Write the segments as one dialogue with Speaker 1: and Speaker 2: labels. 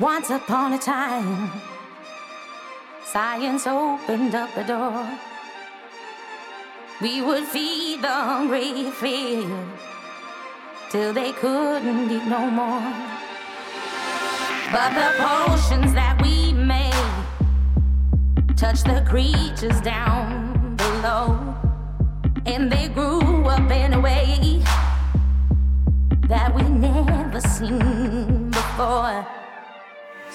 Speaker 1: Once upon a time, science opened up the door. We would feed the hungry field till they couldn't eat no more. But the potions that we made touched the creatures down below, and they grew up in a way that we never seen before.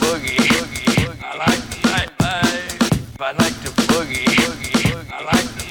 Speaker 2: boogie. boogie. I
Speaker 3: like
Speaker 4: nightlife.
Speaker 3: I like to
Speaker 5: boogie. I like